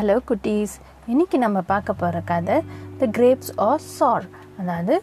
Hello குட்டீஸ். இன்னைக்கு நம்ம பார்க்க போகிற கதை த கிரேப்ஸ் ஆர் சார் அதாவது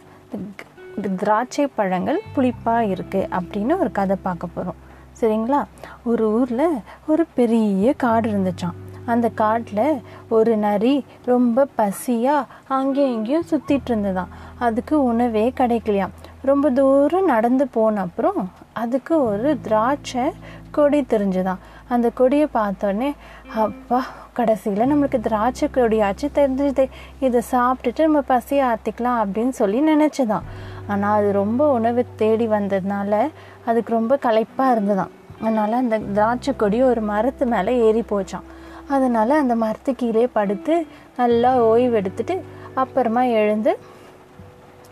திராட்சை பழங்கள் புளிப்பாக இருக்குது அப்படின்னு ஒரு கதை பார்க்க போகிறோம் சரிங்களா? ஒரு ஊரில் ஒரு பெரிய காடு இருந்துச்சான் அந்த காட்டில் ஒரு நரி ரொம்ப பசியாக அங்கேயும் இங்கேயும் சுற்றிட்டு இருந்ததான் அதுக்கு உணவே கிடைக்கலையாம். ரொம்ப தூரம் நடந்து போன அப்புறம் அதுக்கு ஒரு திராட்சை கொடி தெரிஞ்சுதான். அந்த கொடியை பார்த்தோன்னே அப்பா கடைசியில் நம்மளுக்கு திராட்சை கொடியாச்சும் தெரிஞ்சுது. இதை சாப்பிட்டுட்டு நம்ம பசியை ஆற்றிக்கலாம் அப்படின்னு சொல்லி நினச்சதான். ஆனால் அது ரொம்ப உணவு தேடி வந்ததுனால அதுக்கு ரொம்ப களைப்பாக இருந்ததான். அதனால் அந்த திராட்சை கொடி ஒரு மரத்து மேலே ஏறி போச்சான் அதனால் அந்த மரத்து கீழே படுத்து நல்லா ஓய்வு எடுத்துட்டு அப்புறமா எழுந்து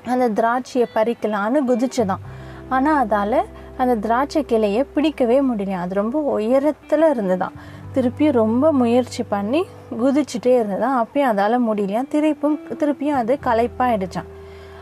அந்த திராட்சையை பறிக்கலான்னு குதிச்சுதான். ஆனால் அதால் அந்த திராட்சை கிளையை பிடிக்கவே முடியல. அது ரொம்ப உயரத்தில் இருந்துதான். திருப்பியும் ரொம்ப முயற்சி பண்ணி குதிச்சுட்டே இருந்ததான். அப்பயும் அதால் முடியலையா? திருப்பும் திருப்பியும் அது களைப்பாயிடுச்சான்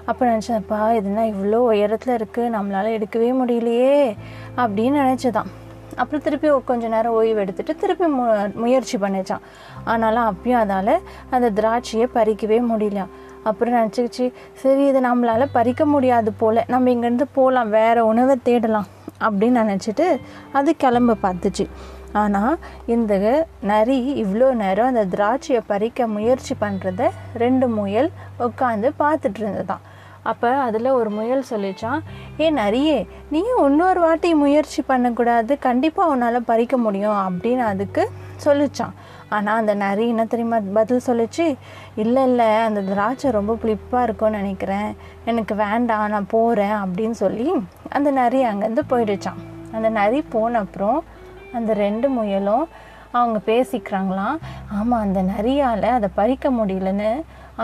அப்போ நினச்சேன்ப்பா இதுனா இவ்வளோ உயரத்தில் இருக்குது நம்மளால் எடுக்கவே முடியலையே அப்படின்னு நினச்சதான். அப்புறம் திருப்பி கொஞ்ச நேரம் ஓய்வு எடுத்துட்டு திருப்பி மு முயற்சி பண்ணிச்சான் ஆனாலும் அப்பயும் அதால் அந்த திராட்சையை பறிக்கவே முடியல. அப்புறம் நினச்சிக்கிச்சு. சரி இதை நம்மளால் பறிக்க முடியாது போல். நம்ம இங்கேருந்து போகலாம் வேறு உணவை தேடலாம் அப்படின்னு நினச்சிட்டு அது கிளம்ப பார்த்துச்சு. ஆனால் இந்த நரி இவ்வளோ நேரம் அந்த திராட்சையை பறிக்க முயற்சி பண்ணுறத ரெண்டு முயல் உட்காந்து பார்த்துட்டு இருந்ததாம். அப்போ அதில் ஒரு முயல் சொல்லிச்சான் ஏ நரியே நீயும் இன்னொரு வாட்டி முயற்சி பண்ணக்கூடாது. கண்டிப்பாக உன்னால் பறிக்க முடியும். அப்படின்னு அதுக்கு சொல்லிச்சான். ஆனால் அந்த நரி என்ன தெரியுமா பதில் சொல்லிச்சு? இல்லை இல்லை அந்த திராட்சை ரொம்ப புளிப்பாக இருக்கும்னு நினைக்கிறேன். எனக்கு வேண்டாம் நான் போகிறேன் அப்படின்னு சொல்லி அந்த நரி அங்கேருந்து போயிடுச்சான். அந்த நரி போன அப்புறம் அந்த ரெண்டு முயலும் அவங்க பேசிக்கிறாங்களாம். ஆமாம் அந்த நரியால் அதை பறிக்க முடியலன்னு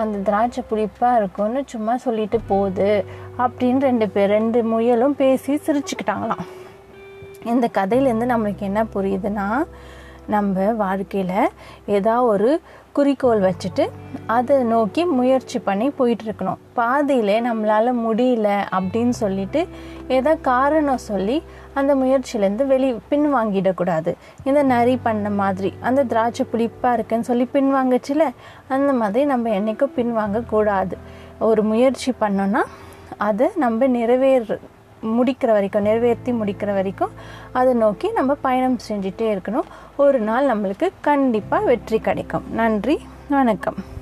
அந்த திராட்சை புளிப்பாக இருக்கும்னு சும்மா சொல்லிட்டு போகுது அப்படின்னு ரெண்டு பேர் ரெண்டு முயலும் பேசி சிரிச்சுக்கிட்டாங்களாம். இந்த கதையிலேருந்து நம்மளுக்கு என்ன புரியுதுன்னா நம்ம வாழ்க்கையில் ஏதா ஒரு குறிக்கோள் வச்சுட்டு அதை நோக்கி முயற்சி பண்ணி போயிட்டுருக்கணும். பாதியில் பாதியிலே நம்மளால் முடியல அப்படின்னு சொல்லிட்டு ஏதோ காரணம் சொல்லி அந்த முயற்சியிலேருந்து வெளி பின்வாங்கிடக்கூடாது இந்த நரி பண்ண மாதிரி அந்த திராட்சை புளிப்பாக இருக்குன்னு சொல்லி பின்வாங்குச்சுல அந்த மாதிரி நம்ம என்றைக்கும் பின்வாங்கக்கூடாது ஒரு முயற்சி பண்ணோன்னா அதை நம்ம நிறைவேறு முடிக்கிற வரைக்கும் நிறைவேற்றி முடிக்கிற வரைக்கும் அதை நோக்கி நம்ம பயணம் செஞ்சுட்டே இருக்கணும். ஒரு நாள் நம்மளுக்கு கண்டிப்பாக வெற்றி கிடைக்கும். நன்றி வணக்கம்.